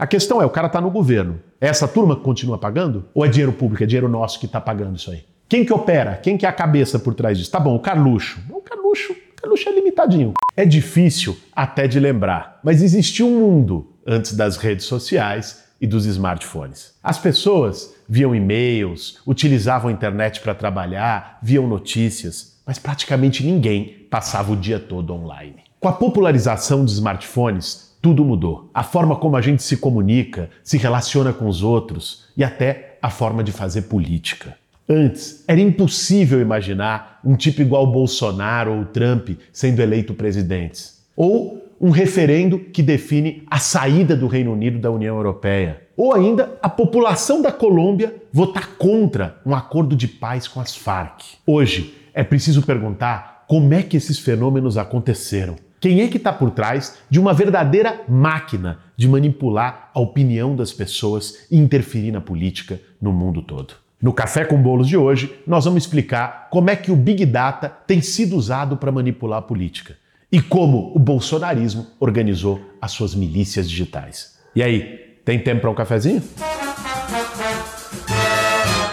A questão é, o cara está no governo. É essa turma que continua pagando? Ou é dinheiro público, é dinheiro nosso que está pagando isso aí? Quem que opera? Quem que é a cabeça por trás disso? Tá bom, o Carluxo. O Carluxo, o Carluxo é limitadinho. É difícil até de lembrar, mas existia um mundo antes das redes sociais e dos smartphones. As pessoas viam e-mails, utilizavam a internet para trabalhar, viam notícias, mas praticamente ninguém passava o dia todo online. Com a popularização dos smartphones, tudo mudou. A forma como a gente se comunica, se relaciona com os outros e até a forma de fazer política. Antes, era impossível imaginar um tipo igual Bolsonaro ou Trump sendo eleito presidentes. Ou um referendo que define a saída do Reino Unido da União Europeia. Ou ainda a população da Colômbia votar contra um acordo de paz com as Farc. Hoje, é preciso perguntar como é que esses fenômenos aconteceram. Quem é que está por trás de uma verdadeira máquina de manipular a opinião das pessoas e interferir na política no mundo todo? No Café com Bolos de hoje, nós vamos explicar como é que o Big Data tem sido usado para manipular a política e como o bolsonarismo organizou as suas milícias digitais. E aí, tem tempo para um cafezinho?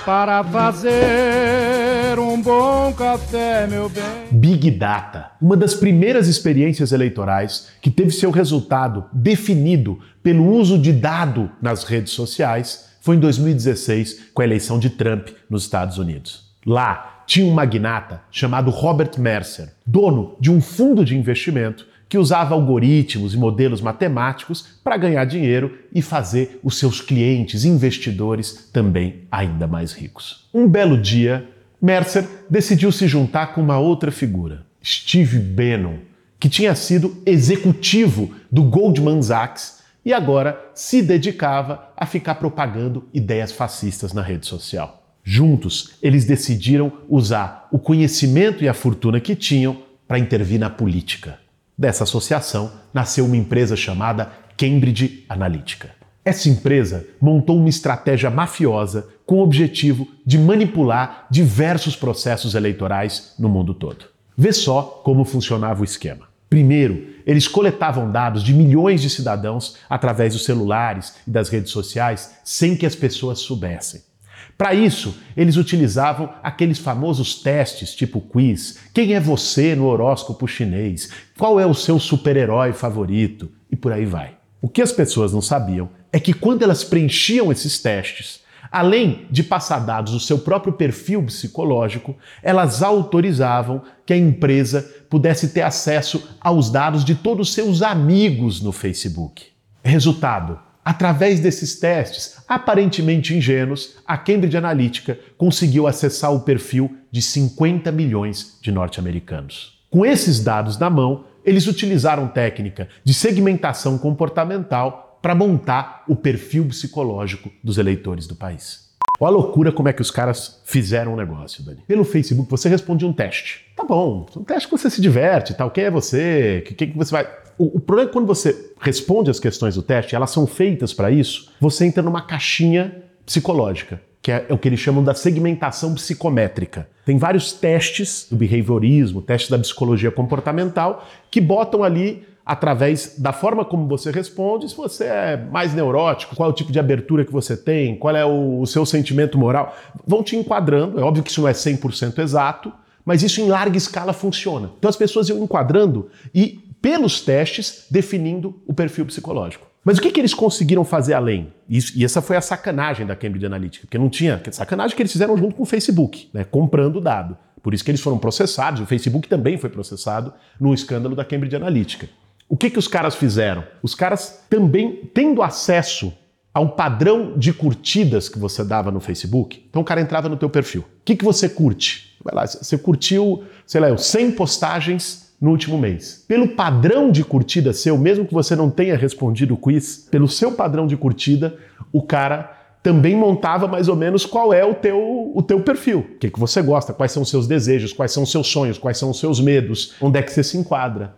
Para fazer um bom café, meu bem. Big Data, uma das primeiras experiências eleitorais que teve seu resultado definido pelo uso de dado nas redes sociais, foi em 2016 com a eleição de Trump nos Estados Unidos. Lá, tinha um magnata chamado Robert Mercer, dono de um fundo de investimento que usava algoritmos e modelos matemáticos para ganhar dinheiro e fazer os seus clientes investidores também ainda mais ricos. Um belo dia, Mercer decidiu se juntar com uma outra figura, Steve Bannon, que tinha sido executivo do Goldman Sachs e agora se dedicava a ficar propagando ideias fascistas na rede social. Juntos, eles decidiram usar o conhecimento e a fortuna que tinham para intervir na política. Dessa associação nasceu uma empresa chamada Cambridge Analytica. Essa empresa montou uma estratégia mafiosa com o objetivo de manipular diversos processos eleitorais no mundo todo. Vê só como funcionava o esquema. Primeiro, eles coletavam dados de milhões de cidadãos através dos celulares e das redes sociais sem que as pessoas soubessem. Para isso, eles utilizavam aqueles famosos testes tipo quiz: quem é você no horóscopo chinês? Qual é o seu super-herói favorito? E por aí vai. O que as pessoas não sabiam é que quando elas preenchiam esses testes, além de passar dados do seu próprio perfil psicológico, elas autorizavam que a empresa pudesse ter acesso aos dados de todos os seus amigos no Facebook. Resultado: Através desses testes, aparentemente ingênuos, a Cambridge Analytica conseguiu acessar o perfil de 50 milhões de norte-americanos. Com esses dados na mão, eles utilizaram técnica de segmentação comportamental para montar o perfil psicológico dos eleitores do país. Olha a loucura como é que os caras fizeram o negócio, Dani. Pelo Facebook você responde um teste. Tá bom, um teste que você se diverte, tal. Quem é você? O que, que você vai. O, o problema é que quando você responde as questões do teste, elas são feitas para isso, você entra numa caixinha psicológica, que é, é o que eles chamam da segmentação psicométrica. Tem vários testes do behaviorismo, testes da psicologia comportamental, que botam ali através da forma como você responde, se você é mais neurótico, qual é o tipo de abertura que você tem, qual é o, o seu sentimento moral, vão te enquadrando. É óbvio que isso não é 100% exato, mas isso em larga escala funciona. Então as pessoas iam enquadrando e pelos testes, definindo o perfil psicológico. Mas o que, que eles conseguiram fazer além? Isso, e essa foi a sacanagem da Cambridge Analytica, porque não tinha. Sacanagem que eles fizeram junto com o Facebook, né, comprando o dado. Por isso que eles foram processados, o Facebook também foi processado no escândalo da Cambridge Analytica. O que, que os caras fizeram? Os caras também, tendo acesso a um padrão de curtidas que você dava no Facebook, então o cara entrava no teu perfil. O que, que você curte? Vai lá, você curtiu, sei lá, 100 postagens no último mês. Pelo padrão de curtida seu, mesmo que você não tenha respondido o quiz, pelo seu padrão de curtida, o cara também montava mais ou menos qual é o teu, o teu perfil. O que, que você gosta, quais são os seus desejos, quais são os seus sonhos, quais são os seus medos, onde é que você se enquadra.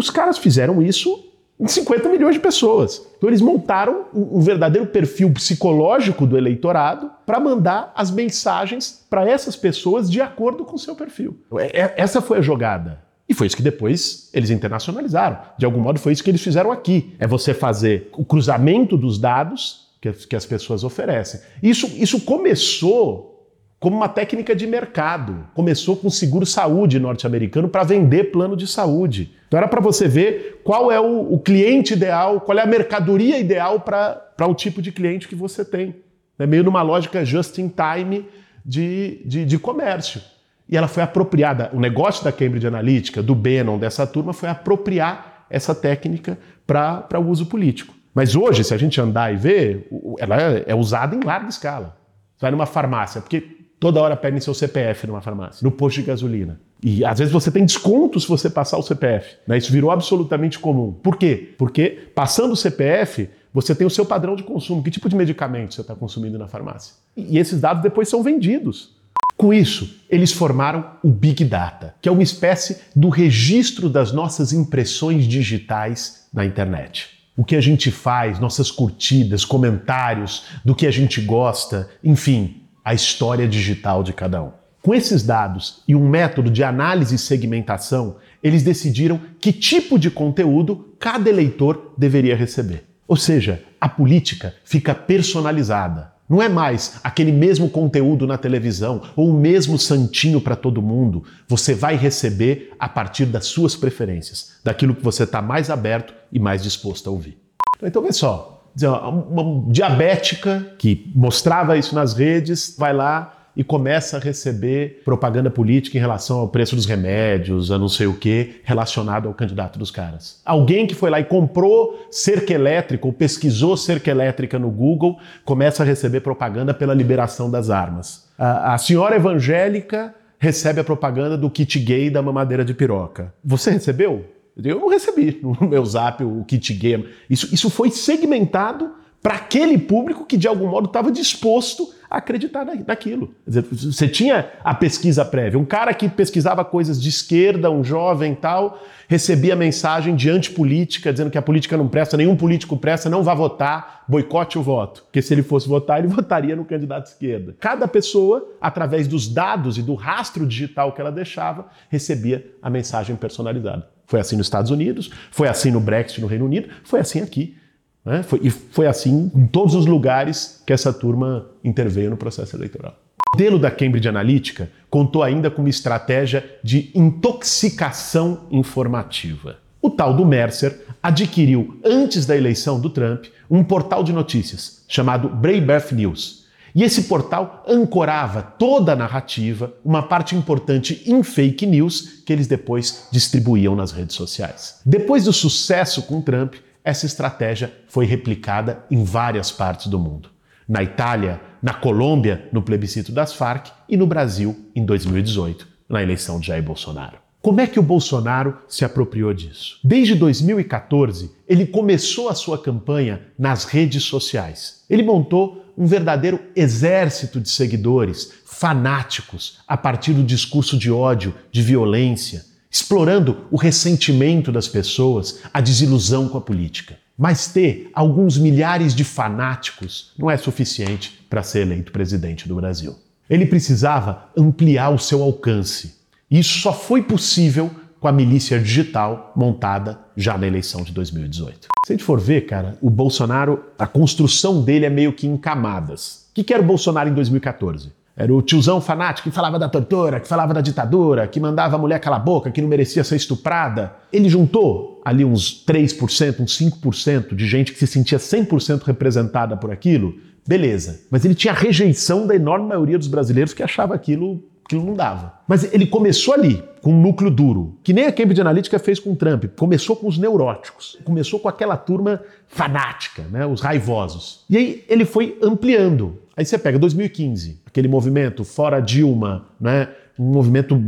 Os caras fizeram isso em 50 milhões de pessoas. Então eles montaram um verdadeiro perfil psicológico do eleitorado para mandar as mensagens para essas pessoas de acordo com o seu perfil. É, é, essa foi a jogada. E foi isso que depois eles internacionalizaram. De algum modo, foi isso que eles fizeram aqui. É você fazer o cruzamento dos dados que, que as pessoas oferecem. Isso, isso começou como uma técnica de mercado. Começou com o seguro-saúde norte-americano para vender plano de saúde. Então era para você ver qual é o, o, cliente ideal, qual é a mercadoria ideal para o tipo de cliente que você tem. É meio numa lógica just-in-time de, de, de comércio. E ela foi apropriada. O negócio da Cambridge Analytica, do Bannon, dessa turma, foi apropriar essa técnica para o uso político. Mas hoje, se a gente andar e ver, ela é usada em larga escala. Você vai numa farmácia, porque toda hora pedem seu CPF numa farmácia, no posto de gasolina. E às vezes você tem desconto se você passar o CPF. Né? Isso virou absolutamente comum. Por quê? Porque passando o CPF, você tem o seu padrão de consumo. Que tipo de medicamento você está consumindo na farmácia? E esses dados depois são vendidos. Com isso, eles formaram o Big Data, que é uma espécie do registro das nossas impressões digitais na internet. O que a gente faz, nossas curtidas, comentários, do que a gente gosta, enfim, a história digital de cada um. Com esses dados e um método de análise e segmentação, eles decidiram que tipo de conteúdo cada eleitor deveria receber. Ou seja, a política fica personalizada. Não é mais aquele mesmo conteúdo na televisão ou o mesmo santinho para todo mundo. Você vai receber a partir das suas preferências, daquilo que você está mais aberto e mais disposto a ouvir. Então, vê só, uma diabética que mostrava isso nas redes, vai lá e começa a receber propaganda política em relação ao preço dos remédios, a não sei o que, relacionado ao candidato dos caras. Alguém que foi lá e comprou cerca elétrica ou pesquisou cerca elétrica no Google começa a receber propaganda pela liberação das armas. A, a senhora evangélica recebe a propaganda do kit gay da mamadeira de piroca. Você recebeu? Eu não recebi no meu zap o kit gay. Isso, isso foi segmentado para aquele público que de algum modo estava disposto a acreditar naquilo. Dizer, você tinha a pesquisa prévia. Um cara que pesquisava coisas de esquerda, um jovem tal, recebia mensagem de antipolítica, dizendo que a política não presta, nenhum político presta, não vá votar, boicote o voto. Porque se ele fosse votar, ele votaria no candidato de esquerda. Cada pessoa, através dos dados e do rastro digital que ela deixava, recebia a mensagem personalizada. Foi assim nos Estados Unidos, foi assim no Brexit no Reino Unido, foi assim aqui. Né? Foi, e foi assim em todos os lugares que essa turma interveio no processo eleitoral. O modelo da Cambridge Analytica contou ainda com uma estratégia de intoxicação informativa. O tal do Mercer adquiriu, antes da eleição do Trump, um portal de notícias chamado Breitbart News. E esse portal ancorava toda a narrativa, uma parte importante em fake news que eles depois distribuíam nas redes sociais. Depois do sucesso com Trump, essa estratégia foi replicada em várias partes do mundo. Na Itália, na Colômbia, no plebiscito das Farc e no Brasil, em 2018, na eleição de Jair Bolsonaro. Como é que o Bolsonaro se apropriou disso? Desde 2014, ele começou a sua campanha nas redes sociais. Ele montou um verdadeiro exército de seguidores, fanáticos, a partir do discurso de ódio, de violência, explorando o ressentimento das pessoas, a desilusão com a política. Mas ter alguns milhares de fanáticos não é suficiente para ser eleito presidente do Brasil. Ele precisava ampliar o seu alcance. E isso só foi possível com a milícia digital montada já na eleição de 2018. Se a gente for ver, cara, o Bolsonaro, a construção dele é meio que em camadas. O que era o Bolsonaro em 2014? Era o tiozão fanático que falava da tortura, que falava da ditadura, que mandava a mulher calar a boca, que não merecia ser estuprada. Ele juntou ali uns 3%, uns 5% de gente que se sentia 100% representada por aquilo. Beleza. Mas ele tinha rejeição da enorme maioria dos brasileiros que achava aquilo aquilo não dava. Mas ele começou ali, com um núcleo duro, que nem a Cambridge Analytica fez com o Trump. Começou com os neuróticos, começou com aquela turma fanática, né, os raivosos. E aí ele foi ampliando. Aí você pega 2015, aquele movimento fora Dilma, né? um movimento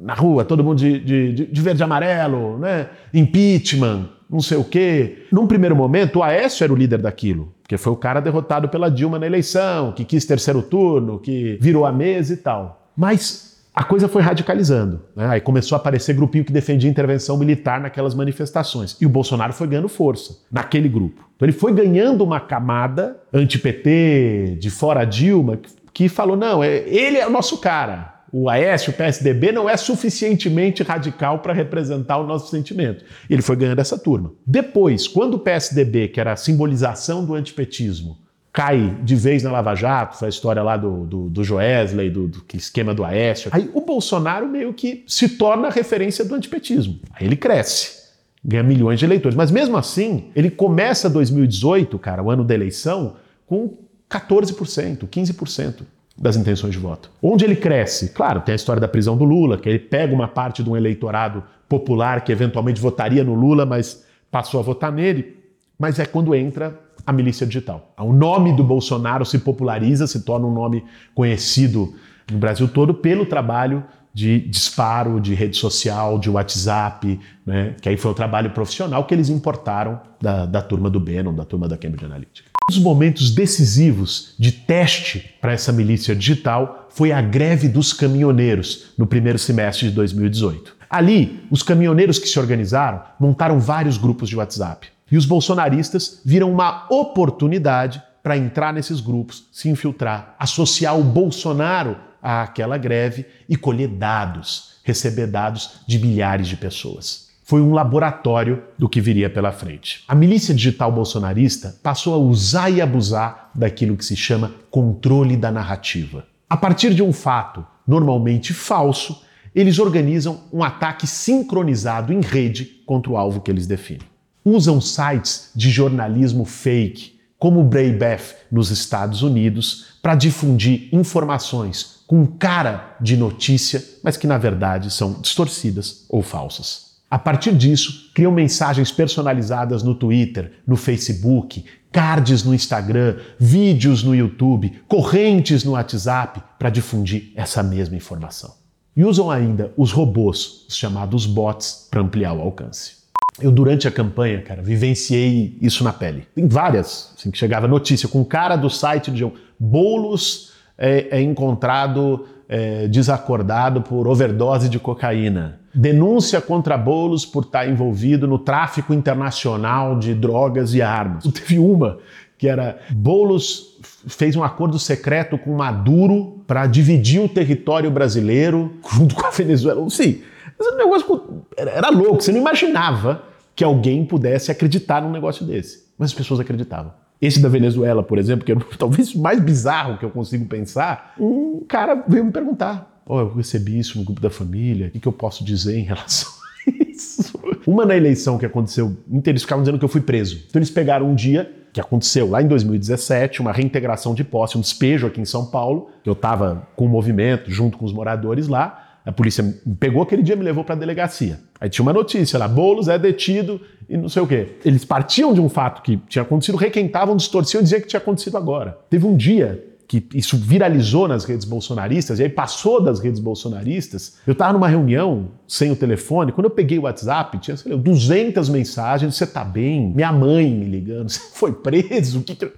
na rua, todo mundo de, de, de verde e amarelo, né? impeachment, não sei o quê. Num primeiro momento, o Aécio era o líder daquilo, porque foi o cara derrotado pela Dilma na eleição, que quis terceiro turno, que virou a mesa e tal. Mas a coisa foi radicalizando. Né? Aí começou a aparecer grupinho que defendia intervenção militar naquelas manifestações. E o Bolsonaro foi ganhando força naquele grupo. Então ele foi ganhando uma camada anti-PT, de fora Dilma, que falou: não, é, ele é o nosso cara. o Aécio, o PSDB, não é suficientemente radical para representar o nosso sentimento. Ele foi ganhando essa turma. Depois, quando o PSDB, que era a simbolização do antipetismo, cai de vez na Lava Jato, a história lá do, do, do Joesley, do, do esquema do Aécio. Aí o Bolsonaro meio que se torna a referência do antipetismo. Aí ele cresce, ganha milhões de eleitores. Mas mesmo assim, ele começa 2018, cara, o ano da eleição, com 14%, 15% das intenções de voto. Onde ele cresce? Claro, tem a história da prisão do Lula, que ele pega uma parte de um eleitorado popular que eventualmente votaria no Lula, mas passou a votar nele. Mas é quando entra a milícia digital. O nome do Bolsonaro se populariza, se torna um nome conhecido no Brasil todo pelo trabalho de disparo de rede social, de WhatsApp, né? que aí foi o trabalho profissional que eles importaram da, da turma do Bannon, da turma da Cambridge Analytica. Um dos momentos decisivos de teste para essa milícia digital foi a greve dos caminhoneiros no primeiro semestre de 2018. Ali, os caminhoneiros que se organizaram montaram vários grupos de WhatsApp. E os bolsonaristas viram uma oportunidade para entrar nesses grupos, se infiltrar, associar o Bolsonaro àquela greve e colher dados, receber dados de milhares de pessoas. Foi um laboratório do que viria pela frente. A milícia digital bolsonarista passou a usar e abusar daquilo que se chama controle da narrativa. A partir de um fato normalmente falso, eles organizam um ataque sincronizado em rede contra o alvo que eles definem usam sites de jornalismo fake, como o Breitbart nos Estados Unidos, para difundir informações com cara de notícia, mas que na verdade são distorcidas ou falsas. A partir disso, criam mensagens personalizadas no Twitter, no Facebook, cards no Instagram, vídeos no YouTube, correntes no WhatsApp para difundir essa mesma informação. E usam ainda os robôs, os chamados bots, para ampliar o alcance. Eu, durante a campanha, cara, vivenciei isso na pele. Tem várias, assim, que chegava notícia com o cara do site de Boulos é, é encontrado é, desacordado por overdose de cocaína. Denúncia contra Boulos por estar envolvido no tráfico internacional de drogas e armas. Teve uma que era Boulos fez um acordo secreto com Maduro para dividir o território brasileiro junto com a Venezuela. Sim, mas o negócio era, era louco, você não imaginava que alguém pudesse acreditar num negócio desse. Mas as pessoas acreditavam. Esse da Venezuela, por exemplo, que é talvez o mais bizarro que eu consigo pensar, um cara veio me perguntar: oh, eu recebi isso no grupo da família, o que, que eu posso dizer em relação a isso? Uma na eleição que aconteceu, eles ficavam dizendo que eu fui preso. Então eles pegaram um dia que aconteceu lá em 2017, uma reintegração de posse, um despejo aqui em São Paulo. Eu estava com o movimento, junto com os moradores lá, a polícia me pegou aquele dia e me levou para a delegacia. Aí tinha uma notícia lá: Boulos é detido e não sei o quê. Eles partiam de um fato que tinha acontecido, requentavam, distorciam e diziam que tinha acontecido agora. Teve um dia que isso viralizou nas redes bolsonaristas, e aí passou das redes bolsonaristas. Eu estava numa reunião sem o telefone, quando eu peguei o WhatsApp, tinha, sei lá, 200 mensagens, você tá bem? Minha mãe me ligando, você foi preso? O que, que...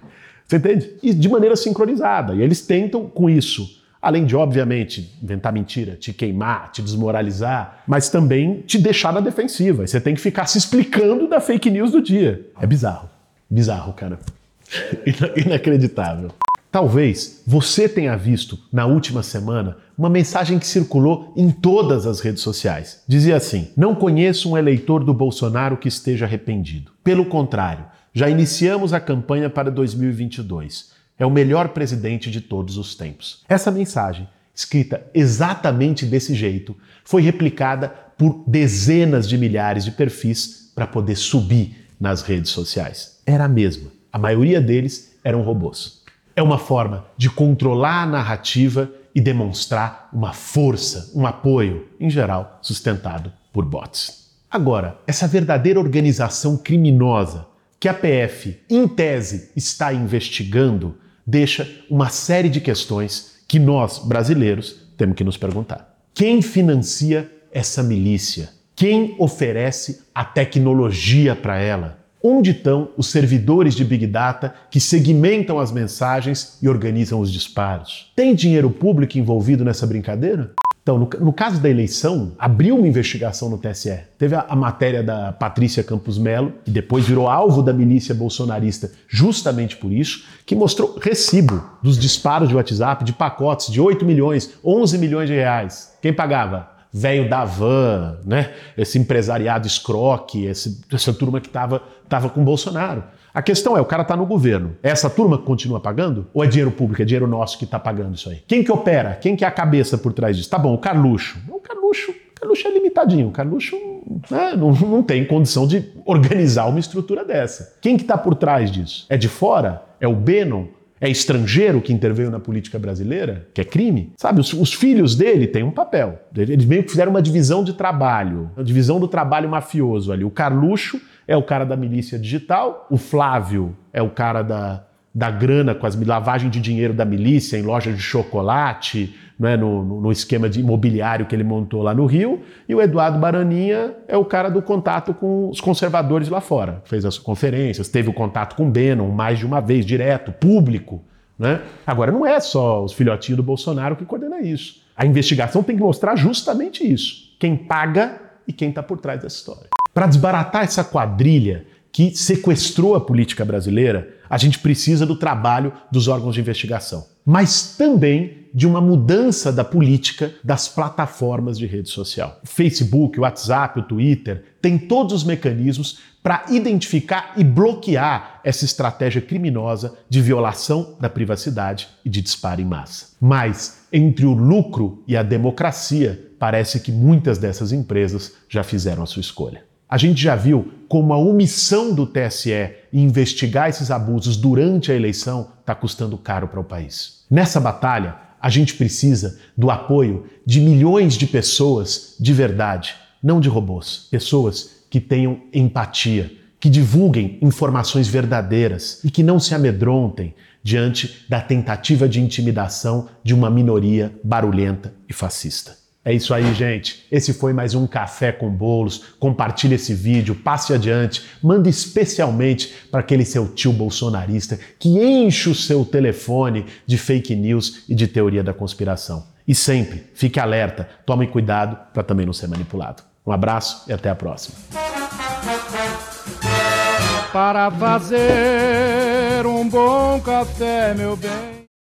Você entende? E de maneira sincronizada. E eles tentam, com isso, Além de, obviamente, inventar mentira, te queimar, te desmoralizar, mas também te deixar na defensiva. Você tem que ficar se explicando da fake news do dia. É bizarro. Bizarro, cara. Inacreditável. Talvez você tenha visto na última semana uma mensagem que circulou em todas as redes sociais. Dizia assim: Não conheço um eleitor do Bolsonaro que esteja arrependido. Pelo contrário, já iniciamos a campanha para 2022 é o melhor presidente de todos os tempos. Essa mensagem, escrita exatamente desse jeito, foi replicada por dezenas de milhares de perfis para poder subir nas redes sociais. Era a mesma. A maioria deles eram robôs. É uma forma de controlar a narrativa e demonstrar uma força, um apoio, em geral sustentado por bots. Agora, essa verdadeira organização criminosa que a PF, em tese, está investigando deixa uma série de questões que nós, brasileiros, temos que nos perguntar. Quem financia essa milícia? Quem oferece a tecnologia para ela? Onde estão os servidores de Big Data que segmentam as mensagens e organizam os disparos? Tem dinheiro público envolvido nessa brincadeira? Então, no, no, caso da eleição, abriu uma investigação no TSE. Teve a, a, matéria da Patrícia Campos Melo, que depois virou alvo da milícia bolsonarista justamente por isso, que mostrou recibo dos disparos de WhatsApp de pacotes de 8 milhões, 11 milhões de reais. Quem pagava? Velho da van, né? esse empresariado escroque, esse, essa turma que estava tava com Bolsonaro. A questão é, o cara está no governo. É essa turma que continua pagando? Ou é dinheiro público, é dinheiro nosso que está pagando isso aí? Quem que opera? Quem que é a cabeça por trás disso? Tá bom, o Carluxo. O Carluxo, o Carluxo é limitadinho. O Carluxo né, não, não tem condição de organizar uma estrutura dessa. Quem que está por trás disso? É de fora? É o Bannon? É estrangeiro que interveio na política brasileira, que é crime? Sabe, os, os, filhos dele têm um papel. Eles meio que fizeram uma divisão de trabalho, uma divisão do trabalho mafioso ali. O Carluxo é o cara da milícia digital, o Flávio é o cara da, da grana com as lavagem de dinheiro da milícia em loja de chocolate, né, no, no, esquema de imobiliário que ele montou lá no Rio, e o Eduardo Baraninha é o cara do contato com os conservadores lá fora. Fez as conferências, teve o contato com o Bannon mais de uma vez, direto, público. Né? Agora, não é só os filhotinhos do Bolsonaro que coordena isso. A investigação tem que mostrar justamente isso: quem paga e quem está por trás dessa história. Para desbaratar essa quadrilha que sequestrou a política brasileira, a gente precisa do trabalho dos órgãos de investigação, mas também de uma mudança da política das plataformas de rede social. O Facebook, o WhatsApp, o Twitter têm todos os mecanismos para identificar e bloquear essa estratégia criminosa de violação da privacidade e de disparo em massa. Mas entre o lucro e a democracia, parece que muitas dessas empresas já fizeram a sua escolha. A gente já viu como a omissão do TSE em investigar esses abusos durante a eleição está custando caro para o país. Nessa batalha, a gente precisa do apoio de milhões de pessoas de verdade, não de robôs. Pessoas que tenham empatia, que divulguem informações verdadeiras e que não se amedrontem diante da tentativa de intimidação de uma minoria barulhenta e fascista. É isso aí, gente. Esse foi mais um Café com Bolos. Compartilhe esse vídeo, passe adiante, manda especialmente para aquele seu tio bolsonarista que enche o seu telefone de fake news e de teoria da conspiração. E sempre, fique alerta, tome cuidado para também não ser manipulado. Um abraço e até a próxima. Para fazer um bom café, meu bem.